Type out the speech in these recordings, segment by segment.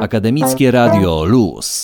Akademickie Radio Luz.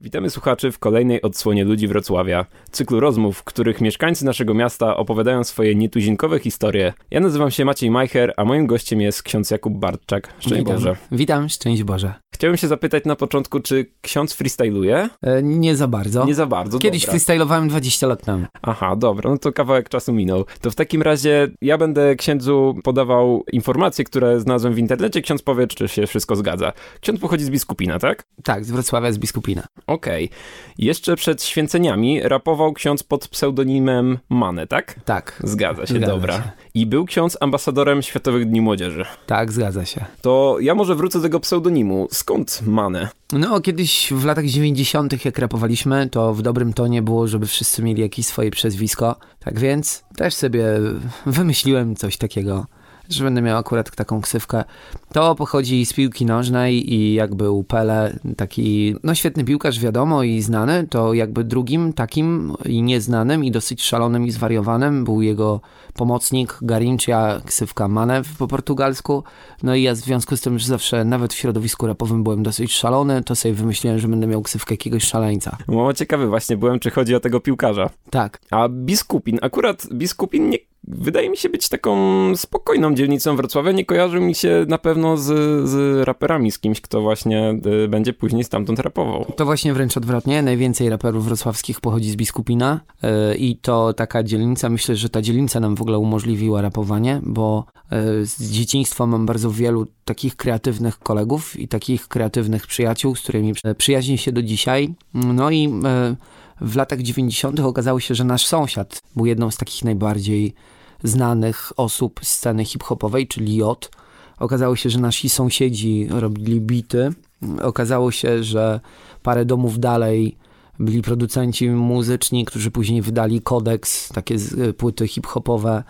Witamy słuchaczy w kolejnej odsłonie Ludzi Wrocławia, cyklu rozmów, w których mieszkańcy naszego miasta opowiadają swoje nietuzinkowe historie. Ja nazywam się Maciej Majcher, a moim gościem jest ksiądz Jakub Bartczak. Szczęść Witam. Boże. Witam, szczęść Boże. Chciałem się zapytać na początku, czy ksiądz freestyluje? E, nie za bardzo. Nie za bardzo, Kiedyś dobra. freestylowałem 20 lat temu. Aha, dobra, no to kawałek czasu minął. To w takim razie ja będę księdzu podawał informacje, które znalazłem w internecie. Ksiądz powie, czy się wszystko zgadza. Ksiądz pochodzi z Biskupina, tak? Tak, z Wrocławia, z Biskupina. Okej. Jeszcze przed święceniami rapował ksiądz pod pseudonimem Mane, tak? Tak, Zgadza się, Zgadza dobra. się. I był ksiądz ambasadorem Światowych Dni Młodzieży. tak, zgadza się. To ja może wrócę do tego pseudonimu. Skąd Mane? No, kiedyś w latach 90., jak rapowaliśmy, to w dobrym tonie było, żeby wszyscy mieli jakieś swoje przezwisko. Tak więc też sobie wymyśliłem coś takiego, że będę miał akurat taką ksywkę. To pochodzi z piłki nożnej i jakby u Pele, taki, no świetny piłkarz, wiadomo, i znany, to jakby drugim takim i nieznanym i dosyć szalonym i zwariowanym był jego pomocnik Garincha, ksywka Manew po portugalsku. No i ja w związku z tym, że zawsze nawet w środowisku rapowym byłem dosyć szalony, to sobie wymyśliłem, że będę miał ksywkę jakiegoś szaleńca. Mało ciekawy właśnie byłem, czy chodzi o tego piłkarza. Tak, A Biskupin, akurat Biskupin nie, wydaje mi się być taką spokojną dzielnicą Wrocławia. Nie kojarzy mi się na pewno z, z raperami, z kimś, kto właśnie y, będzie później stamtąd rapował. To właśnie wręcz odwrotnie. Najwięcej raperów wrocławskich pochodzi z Biskupina yy, i to taka dzielnica, myślę, że ta dzielnica nam w ogóle umożliwiła rapowanie, bo yy, z dzieciństwa mam bardzo wielu takich kreatywnych kolegów i takich kreatywnych przyjaciół, z którymi przyjaźnię się do dzisiaj. No i yy, w latach 90. okazało się, że nasz sąsiad był jedną z takich najbardziej znanych osób sceny hip-hopowej, czyli J. Okazało się, że nasi sąsiedzi robili bity. Okazało się, że parę domów dalej byli producenci muzyczni, którzy później wydali kodeks, takie y, płyty hip-hopowe.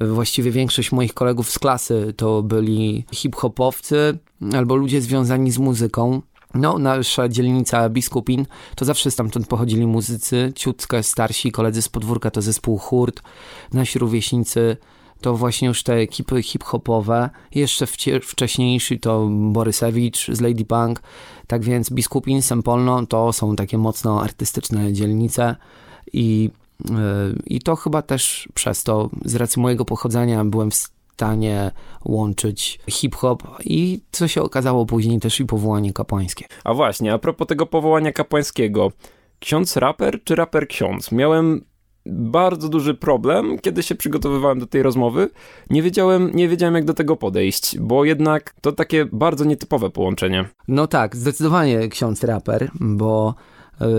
Właściwie większość moich kolegów z klasy to byli hip-hopowcy albo ludzie związani z muzyką. No, nasza dzielnica Biskupin, to zawsze stamtąd pochodzili muzycy, ciutkę starsi koledzy z podwórka to zespół Hurt, nasi rówieśnicy to właśnie już te ekipy hip-hopowe. Jeszcze wcześniejsi to Borysewicz z Lady Punk. Tak więc Biskupin, Sempolno to są takie mocno artystyczne dzielnice i, yy, i to chyba też przez to, z racji mojego pochodzenia byłem w stanie łączyć hip-hop i co się okazało później też i powołanie kapłańskie. A właśnie, a propos tego powołania kapłańskiego. Ksiądz raper czy raper ksiądz? Miałem bardzo duży problem, kiedy się przygotowywałem do tej rozmowy. Nie wiedziałem, nie wiedziałem jak do tego podejść, bo jednak to takie bardzo nietypowe połączenie. No tak, zdecydowanie ksiądz raper, bo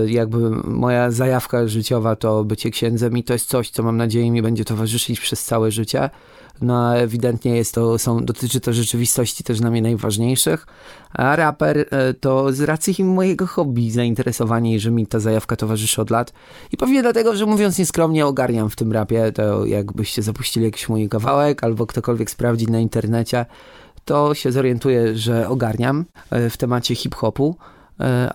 jakby moja zajawka życiowa to bycie księdzem i to jest coś, co mam nadzieję mi będzie towarzyszyć przez całe życie. No a ewidentnie jest to, są, dotyczy to rzeczywistości też dla mnie najważniejszych, a raper e, to z racji mojego hobby, zainteresowanie że mi ta zajawka towarzyszy od lat. I pewnie dlatego, że mówiąc nieskromnie ogarniam w tym rapie, to jakbyście zapuścili jakiś mój kawałek albo ktokolwiek sprawdzi na internecie, to się zorientuję, że ogarniam e, w temacie hip-hopu, e,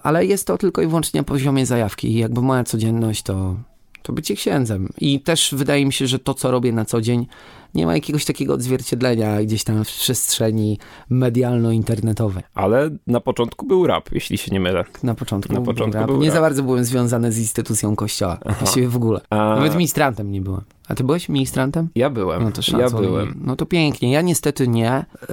ale jest to tylko i wyłącznie na poziomie zajawki. I jakby moja codzienność to, to bycie księdzem. I też wydaje mi się, że to, co robię na co dzień, nie ma jakiegoś takiego odzwierciedlenia gdzieś tam w przestrzeni medialno-internetowej. Ale na początku był rap, jeśli się nie mylę. Na początku, Na początku rap. był nie rap. za bardzo byłem związany z instytucją kościoła. Właściwie w ogóle. A Nawet ministrantem nie byłem. A ty byłeś ministrantem? ja byłem. No to ja byłem. No to pięknie. Ja niestety nie. Yy,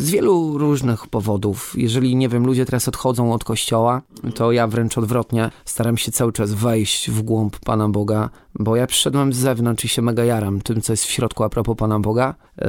Z wielu różnych powodów. Jeżeli, nie wiem, ludzie teraz odchodzą od kościoła, to ja wręcz odwrotnie staram się cały czas wejść w głąb Pana Boga, bo ja przyszedłem z zewnątrz i się mega jaram tym, co jest w środku a propos Pana Boga. Yy,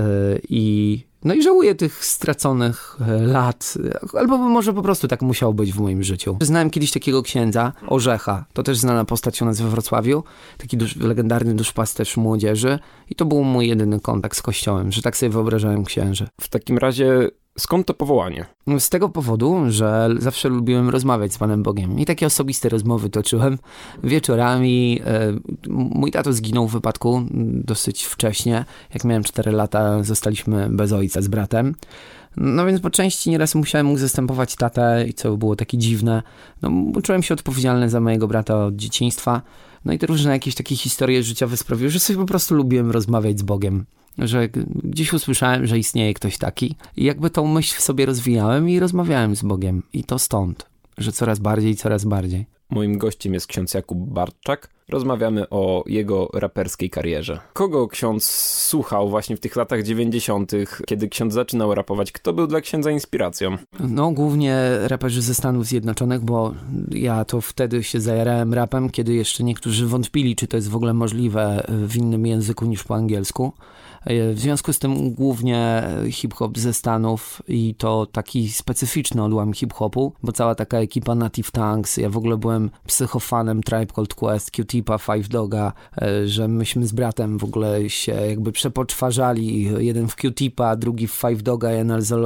I no i żałuję tych straconych e, lat, albo może po prostu tak musiało być w moim życiu. Znałem kiedyś takiego księdza, Orzecha, to też znana postać u nas we Wrocławiu, taki dusz, legendarny duszpasterz młodzieży i to był mój jedyny kontakt z kościołem, że tak sobie wyobrażałem księży. W takim razie, skąd to powołanie? Z tego powodu, że zawsze lubiłem rozmawiać z Panem Bogiem i takie osobiste rozmowy toczyłem wieczorami. E, Mój tato zginął w wypadku dosyć wcześnie. Jak miałem 4 lata, zostaliśmy bez ojca z bratem. No więc po części nieraz musiałem mu zastępować tatę i co było takie dziwne. No czułem się odpowiedzialny za mojego brata od dzieciństwa. No i te różne jakieś takie historie życiowe sprawiły, że sobie po prostu lubiłem rozmawiać z Bogiem. Że gdzieś usłyszałem, że istnieje ktoś taki i jakby tą myśl w sobie rozwijałem i rozmawiałem z Bogiem. I to stąd, że coraz bardziej, coraz bardziej. Moim gościem jest ksiądz Jakub Barczak. Rozmawiamy o jego raperskiej karierze. Kogo ksiądz słuchał właśnie w tych latach 90., kiedy ksiądz zaczynał rapować? Kto był dla księdza inspiracją? No, głównie raperzy ze Stanów Zjednoczonych, bo ja to wtedy się zajarałem rapem, kiedy jeszcze niektórzy wątpili, czy to jest w ogóle możliwe w innym języku niż po angielsku. E, w związku z tym głównie hip-hop ze Stanów i to taki specyficzny odłam hip-hopu, bo cała taka ekipa Native Tanks, ja w ogóle byłem psychofanem Tribe Called Quest, Q-Tipa, Five Doga, e, że myśmy z bratem w ogóle się jakby przepoczwarzali, jeden w Q-Tipa, drugi w Five Doga i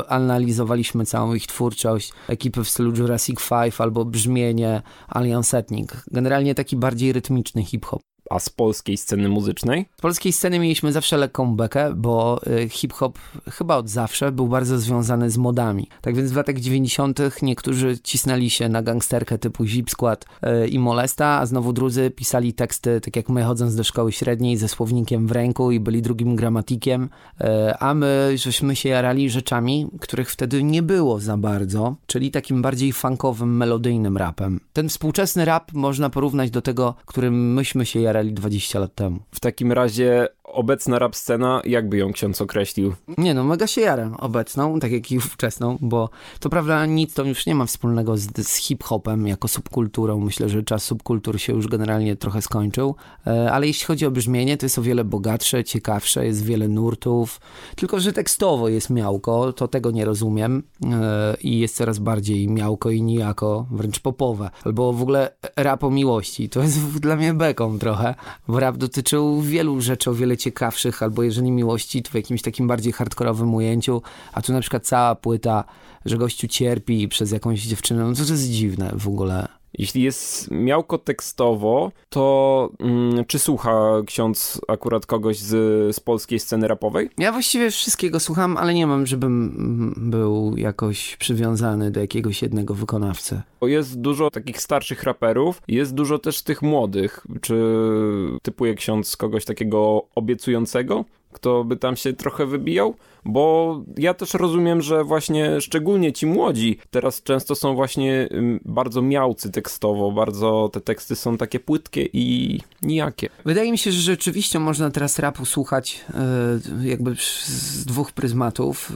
analizowaliśmy całą ich twórczość, ekipy w stylu Jurassic Five albo brzmienie Alien Setnik. Generalnie taki bardziej rytmiczny hip-hop a z polskiej sceny muzycznej? Z polskiej sceny mieliśmy zawsze lekką bekę, bo y, hip-hop chyba od zawsze był bardzo związany z modami. Tak więc w latach 90. niektórzy cisnęli się na gangsterkę typu Zip Squad y, i Molesta, a znowu drudzy pisali teksty, tak jak my chodząc do szkoły średniej ze słownikiem w ręku i byli drugim gramatikiem, y, a my żeśmy się jarali rzeczami, których wtedy nie było za bardzo, czyli takim bardziej funkowym, melodyjnym rapem. Ten współczesny rap można porównać do tego, którym myśmy się jarali 20 lat temu. W takim razie obecna rap scena, jakby ją ksiądz określił? Nie no, mega się jarę obecną, tak jak i ówczesną, bo to prawda nic to już nie ma wspólnego z, z hip-hopem jako subkulturą. Myślę, że czas subkultur się już generalnie trochę skończył, e, ale jeśli chodzi o brzmienie, to jest o wiele bogatsze, ciekawsze, jest wiele nurtów, tylko że tekstowo jest miałko, to tego nie rozumiem e, i jest coraz bardziej miałko i nijako, wręcz popowe, albo w ogóle rap o miłości, to jest dla mnie beką trochę, bo rap dotyczył wielu rzeczy, o wiele ciekawszych, albo jeżeli miłości, to w jakimś takim bardziej hardkorowym ujęciu, a tu na przykład cała płyta, że gościu cierpi przez jakąś dziewczynę, no to, to jest dziwne w ogóle. Jeśli jest miałko tekstowo, to mm, czy słucha ksiądz akurat kogoś z, z polskiej sceny rapowej? Ja właściwie wszystkiego słucham, ale nie mam, żebym był jakoś przywiązany do jakiegoś jednego wykonawcy. Jest dużo takich starszych raperów, jest dużo też tych młodych. Czy typuje ksiądz kogoś takiego obiecującego? kto by tam się trochę wybijał, bo ja też rozumiem, że właśnie szczególnie ci młodzi teraz często są właśnie bardzo miałcy tekstowo, bardzo te teksty są takie płytkie i nijakie. Wydaje mi się, że rzeczywiście można teraz rapu słuchać e, jakby z dwóch pryzmatów.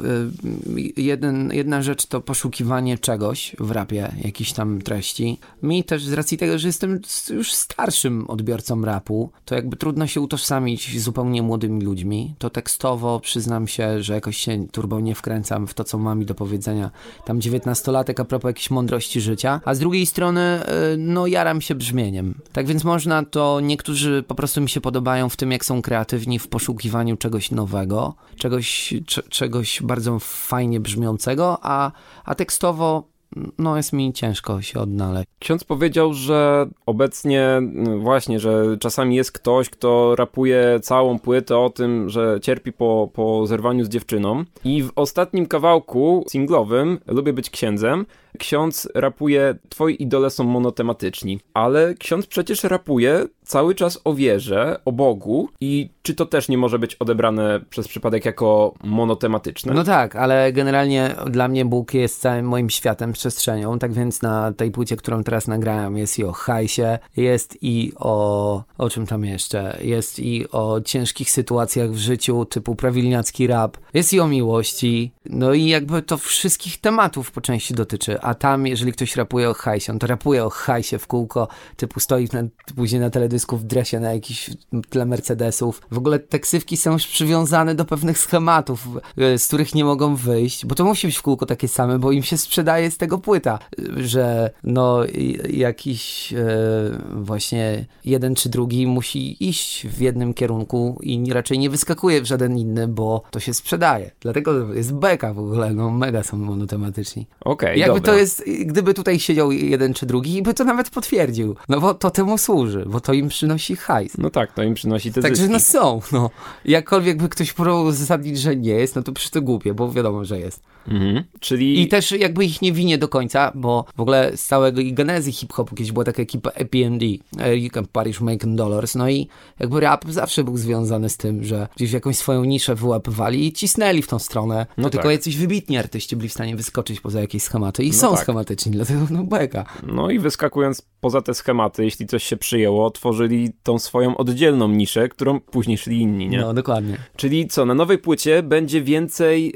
E, jeden, jedna rzecz to poszukiwanie czegoś w rapie, jakiejś tam treści. Mi też z racji tego, że jestem już starszym odbiorcą rapu, to jakby trudno się utożsamić z zupełnie młodymi ludźmi to tekstowo przyznam się, że jakoś się turbo nie wkręcam w to, co mam mi do powiedzenia. Tam dziewiętnastolatek a propos jakiejś mądrości życia, a z drugiej strony, y, no jaram się brzmieniem. Tak więc można to, niektórzy po prostu mi się podobają w tym, jak są kreatywni w poszukiwaniu czegoś nowego, czegoś, czegoś bardzo fajnie brzmiącego, a, a tekstowo no jest mi ciężko się odnaleźć. Ksiądz powiedział, że obecnie no właśnie, że czasami jest ktoś, kto rapuje całą płytę o tym, że cierpi po, po zerwaniu z dziewczyną i w ostatnim kawałku singlowym Lubię być księdzem ksiądz rapuje, twoi idole są monotematyczni, ale ksiądz przecież rapuje cały czas o wierze, o Bogu i czy to też nie może być odebrane przez przypadek jako monotematyczne? No tak, ale generalnie dla mnie Bóg jest całym moim światem, przestrzenią, tak więc na tej płycie, którą teraz nagrałem jest i o hajsie, jest i o... o czym tam jeszcze? Jest i o ciężkich sytuacjach w życiu typu prawilniacki rap, jest i o miłości, no i jakby to wszystkich tematów po części dotyczy, a tam jeżeli ktoś rapuje o hajsie, on to rapuje o hajsie w kółko, typu stoi na, później na teledysku w dresie na jakiś tle Mercedesów. W ogóle te ksywki są już przywiązane do pewnych schematów, e, z których nie mogą wyjść, bo to musi być w kółko takie same, bo im się sprzedaje z tego płyta, że no jakiś e, właśnie jeden czy drugi musi iść w jednym kierunku i raczej nie wyskakuje w żaden inny, bo to się sprzedaje. Dlatego jest beka w ogóle, no mega są monotematyczni. Okej, okay, dobra to jest, gdyby tutaj siedział jeden czy drugi, by to nawet potwierdził. No bo to temu służy, bo to im im przynosi hajs. No tak, to im przynosi te Także zyski. no są, no. Jakkolwiek by ktoś próbował uzasadnić, że nie jest, no to przecież to głupie, bo wiadomo, że jest. Mhm. Czyli... I też jakby ich nie winię do końca, bo w ogóle z całego i genezy hip-hopu kiedyś była taka ekipa EPMD, American Parish Making Dollars, no i jakby rap zawsze był związany z tym, że gdzieś jakąś swoją niszę wyłapywali i cisnęli w tą stronę. No No tylko tak. jacyś wybitni artyści byli w stanie wyskoczyć poza jakieś schematy i No są tak. schematyczni, dlatego no beka. No i wyskakując poza te schematy, jeśli coś się przyjęło, tworzyli tą swoją oddzielną niszę, którą później szli inni, nie? No dokładnie. Czyli co, na nowej płycie będzie więcej,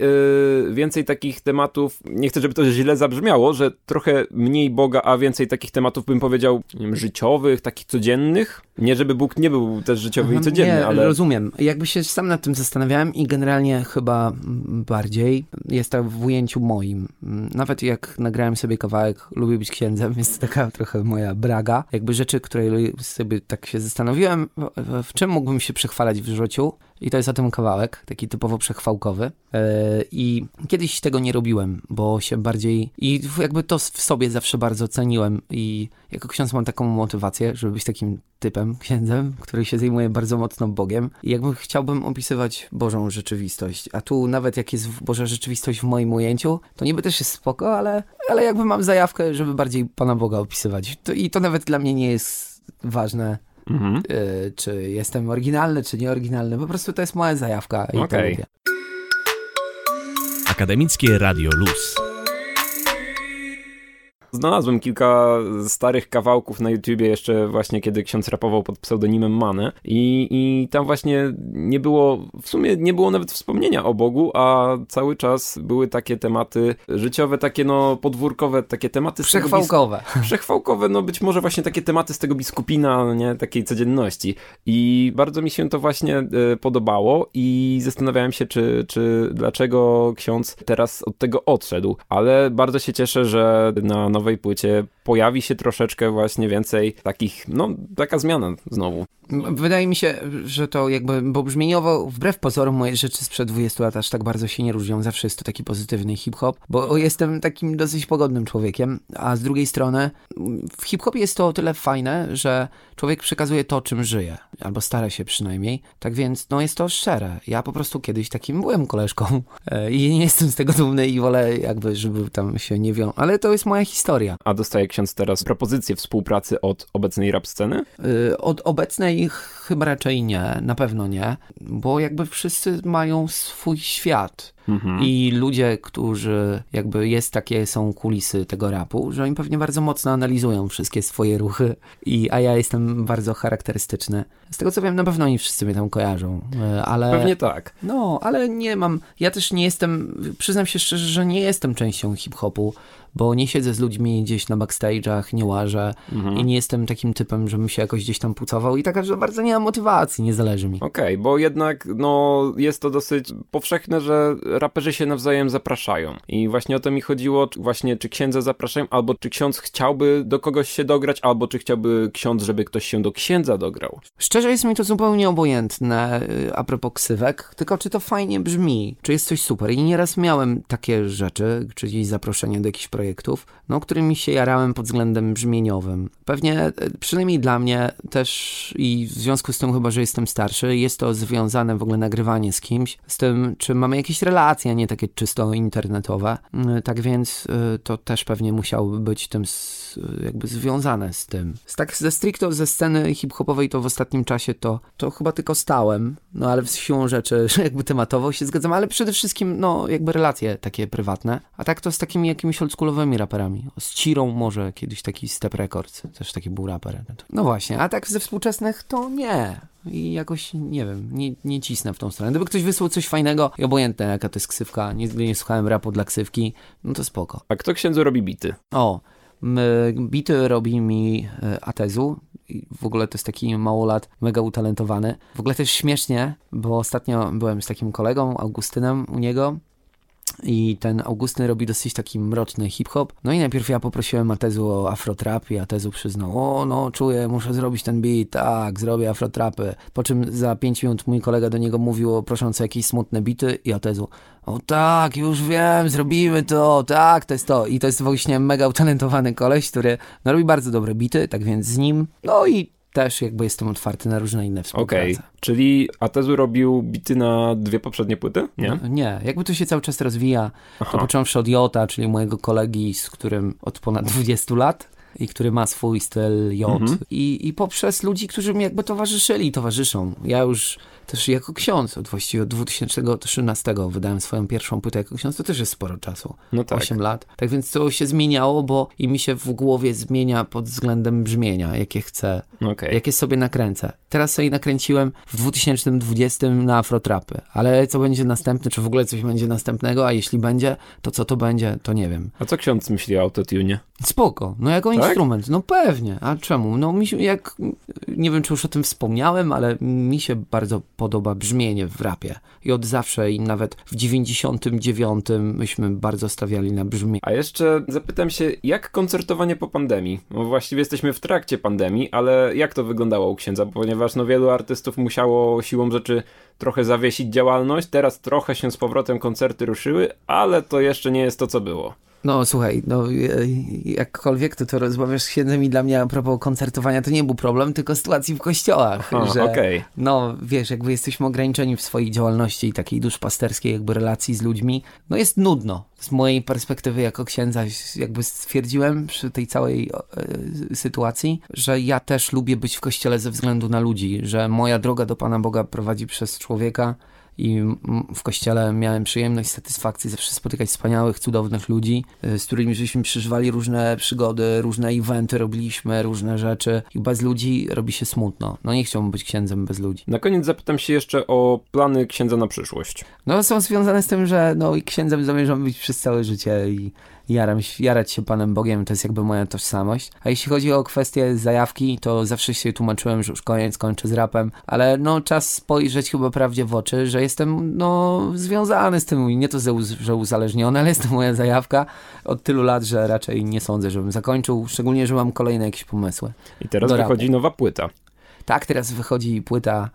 yy, więcej takich tematów, nie chcę, żeby to źle zabrzmiało, że trochę mniej Boga, a więcej takich tematów, bym powiedział, wiem, życiowych, takich codziennych. Nie, żeby Bóg nie był też życiowy i Mhm, codzienny, nie, ale... rozumiem. Jakby się sam nad tym zastanawiałem i generalnie chyba bardziej jest to w ujęciu moim. Nawet jak nagrałem sobie kawałek Lubię być księdzem, jest to taka trochę moja braga. Jakby rzeczy, które sobie tak się zastanowiłem, w- czym mógłbym się przechwalać w życiu. I to jest o tym kawałek, taki typowo przechwałkowy. E, I kiedyś tego nie robiłem, bo się bardziej. I jakby to w sobie zawsze bardzo ceniłem. I jako ksiądz mam taką motywację, żeby być takim typem, księdzem, który się zajmuje bardzo mocno Bogiem. I jakby chciałbym opisywać Bożą rzeczywistość. A tu nawet jak jest Boża rzeczywistość w moim ujęciu, to niby też jest spoko, ale, ale jakby mam zajawkę, żeby bardziej Pana Boga opisywać. To, I to nawet dla mnie nie jest ważne, Mhm. y, czy jestem oryginalny, czy nieoryginalny. Po prostu to jest moja zajawka. I to Okej. lubię. Akademickie Radio Luz. Znalazłem kilka starych kawałków na YouTubie jeszcze właśnie, kiedy ksiądz rapował pod pseudonimem Mane i, i tam właśnie nie było, w sumie nie było nawet wspomnienia o Bogu, a cały czas były takie tematy życiowe, takie no podwórkowe, takie tematy tego bis- Przechwałkowe. przechwałkowe, no być może właśnie takie tematy z tego biskupina, no nie, takiej codzienności. I bardzo mi się to właśnie e, podobało i zastanawiałem się, czy, czy dlaczego ksiądz teraz od tego odszedł, ale bardzo się cieszę, że na nowej płycie pojawi się troszeczkę właśnie więcej takich, no taka zmiana znowu. Wydaje mi się, że to jakby, bo brzmieniowo, wbrew pozorom, moje rzeczy sprzed 20 lat aż tak bardzo się nie różnią. Zawsze jest to taki pozytywny hip-hop, bo jestem takim dosyć pogodnym człowiekiem, a z drugiej strony w hip-hopie jest to o tyle fajne, że człowiek przekazuje to, czym żyje, albo stara się przynajmniej. Tak więc, no jest to szczere. Ja po prostu kiedyś takim byłem koleżką e, i nie jestem z tego dumny i wolę jakby, żeby tam się nie wiął. Ale to jest moja historia. A dostaje ksiądz teraz propozycję współpracy od obecnej rap sceny? Y, Od obecnej chyba raczej nie, na pewno nie, bo jakby wszyscy mają swój świat. Mhm. I ludzie, którzy jakby jest takie, są kulisy tego rapu, że oni pewnie bardzo mocno analizują wszystkie swoje ruchy, i, a ja jestem bardzo charakterystyczny. Z tego co wiem, na pewno oni wszyscy mnie tam kojarzą, y, ale... Pewnie tak. No, ale nie mam. Ja też nie jestem. Przyznam się szczerze, że nie jestem częścią hip-hopu, bo nie siedzę z ludźmi gdzieś na backstage'ach, nie łażę Mhm. i nie jestem takim typem, żebym się jakoś gdzieś tam pucował i taka, że bardzo nie mam motywacji, nie zależy mi. Okej, bo jednak no, jest to dosyć powszechne, że raperzy się nawzajem zapraszają. I właśnie o to mi chodziło, czy właśnie czy księdza zapraszają, albo czy ksiądz chciałby do kogoś się dograć, albo czy chciałby ksiądz, żeby ktoś się do księdza dograł. Szczerze jest mi to zupełnie obojętne y, a propos ksywek, tylko czy to fajnie brzmi, czy jest coś super. I nieraz miałem takie rzeczy, czy gdzieś zaproszenie do jakichś projektów, no, którymi się jarałem pod względem brzmieniowym. Pewnie, y, przynajmniej dla mnie też i w związku z tym chyba, że jestem starszy, jest to związane w ogóle nagrywanie z kimś, z tym, czy mamy jakieś relacje, a nie takie czysto internetowe. Y, Tak więc y, to też pewnie musiałoby być tym s- jakby związane z tym. Z tak ze stricto ze sceny hip-hopowej to w ostatnim czasie to, to chyba tylko stałem, no ale z siłą rzeczy, jakby tematowo się zgadzam, ale przede wszystkim no jakby relacje takie prywatne, a tak to z takimi jakimiś oldschoolowymi raperami. Z Cirą może kiedyś taki Step Records, też taki był raper. No właśnie, a tak ze współczesnych to nie. I jakoś, nie wiem, nie, nie cisnę w tą stronę. Gdyby ktoś wysłał coś fajnego i obojętne jaka to jest ksywka, nigdy nie słuchałem rapu dla ksywki, no to spoko. A kto księdzu robi bity? O, bity robi mi e, Atezu. W ogóle to jest taki małolat, mega utalentowany. W ogóle też śmiesznie, bo ostatnio byłem z takim kolegą, Augustynem, u niego. I ten Augustyn robi dosyć taki mroczny hip-hop. No i najpierw ja poprosiłem Atezu o afrotrap i Atezu przyznał, o no czuję, muszę zrobić ten beat, tak, zrobię afrotrapy. Po czym za 5 minut mój kolega do niego mówił, prosząc o jakieś smutne bity i Atezu, o tak, już wiem, zrobimy to, tak, to jest to. I to jest właśnie mega utalentowany koleś, który no, robi bardzo dobre bity, tak więc z nim, no i też jakby jestem otwarty na różne inne Okej, współprace. czyli Atezu robił bity na dwie poprzednie płyty? Nie? No, nie, jakby to się cały czas rozwija. To Aha. począwszy od Jota, czyli mojego kolegi, z którym od ponad 20 lat i który ma swój styl J. Mhm. I, I poprzez ludzi, którzy mi jakby towarzyszyli i towarzyszą. Ja już też jako ksiądz, od właściwie od 2013 wydałem swoją pierwszą płytę jako ksiądz, to też jest sporo czasu. No tak. 8 lat. Tak więc to się zmieniało, bo i mi się w głowie zmienia pod względem brzmienia, jakie chcę, Okej. jakie sobie nakręcę. Teraz sobie nakręciłem w 2020 na afrotrapy, ale co będzie następne, czy w ogóle coś będzie następnego, a jeśli będzie, to co to będzie, to nie wiem. A co ksiądz myśli o autotune? Spoko, no jako Tak? instrument, no pewnie, a czemu? No mi się, jak, nie wiem czy już o tym wspomniałem, ale mi się bardzo podoba brzmienie w rapie i od zawsze i nawet w 99 myśmy bardzo stawiali na brzmienie. A jeszcze zapytam się, jak koncertowanie po pandemii? No właściwie jesteśmy w trakcie pandemii, ale jak to wyglądało u księdza? Ponieważ no wielu artystów musiało siłą rzeczy trochę zawiesić działalność, teraz trochę się z powrotem koncerty ruszyły, ale to jeszcze nie jest to, co było. No słuchaj, no e, jakkolwiek ty to rozmawiasz z księdzem i dla mnie a propos koncertowania to nie był problem, tylko sytuacji w kościołach, A, że okej. no wiesz, jakby jesteśmy ograniczeni w swojej działalności i takiej duszpasterskiej jakby relacji z ludźmi, no jest nudno. Z mojej perspektywy jako księdza jakby stwierdziłem przy tej całej e, sytuacji, że ja też lubię być w kościele ze względu na ludzi, że moja droga do Pana Boga prowadzi przez człowieka i w kościele miałem przyjemność, satysfakcję zawsze spotykać wspaniałych, cudownych ludzi, y, z którymi żeśmy przeżywali różne przygody, różne eventy robiliśmy, różne rzeczy i bez ludzi robi się smutno. No nie chciałbym być księdzem bez ludzi. Na koniec zapytam się jeszcze o plany księdza na przyszłość. No są związane z tym, że no i księdzem zamierzam być przez całe życie i jaram, jarać się Panem Bogiem, to jest jakby moja tożsamość. A jeśli chodzi o kwestię zajawki, to zawsze się tłumaczyłem, że już koniec, kończę z rapem, ale no czas spojrzeć chyba prawdzie w oczy, że jestem no związany z tym, i nie to, że uz- że uzależniony, ale jest to moja zajawka od tylu lat, że raczej nie sądzę, żebym zakończył, szczególnie, że mam kolejne jakieś pomysły. I teraz wychodzi nowa płyta. Tak, teraz wychodzi płyta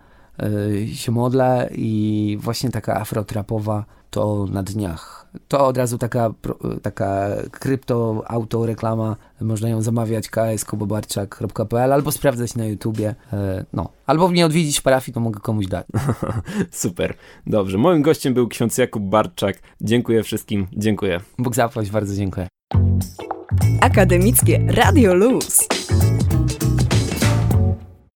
się modlę i właśnie taka afrotrapowa to na dniach. To od razu taka, pro- taka krypto autoreklama, można ją zamawiać kskobobarczak.pl albo sprawdzać na YouTubie, y, no. Albo mnie odwiedzić w parafii, to mogę komuś dać. Super. Dobrze. Moim gościem był ksiądz Jakub Barczak. Dziękuję wszystkim. Dziękuję. Bóg zapłać, bardzo dziękuję. Akademickie Radio Luz.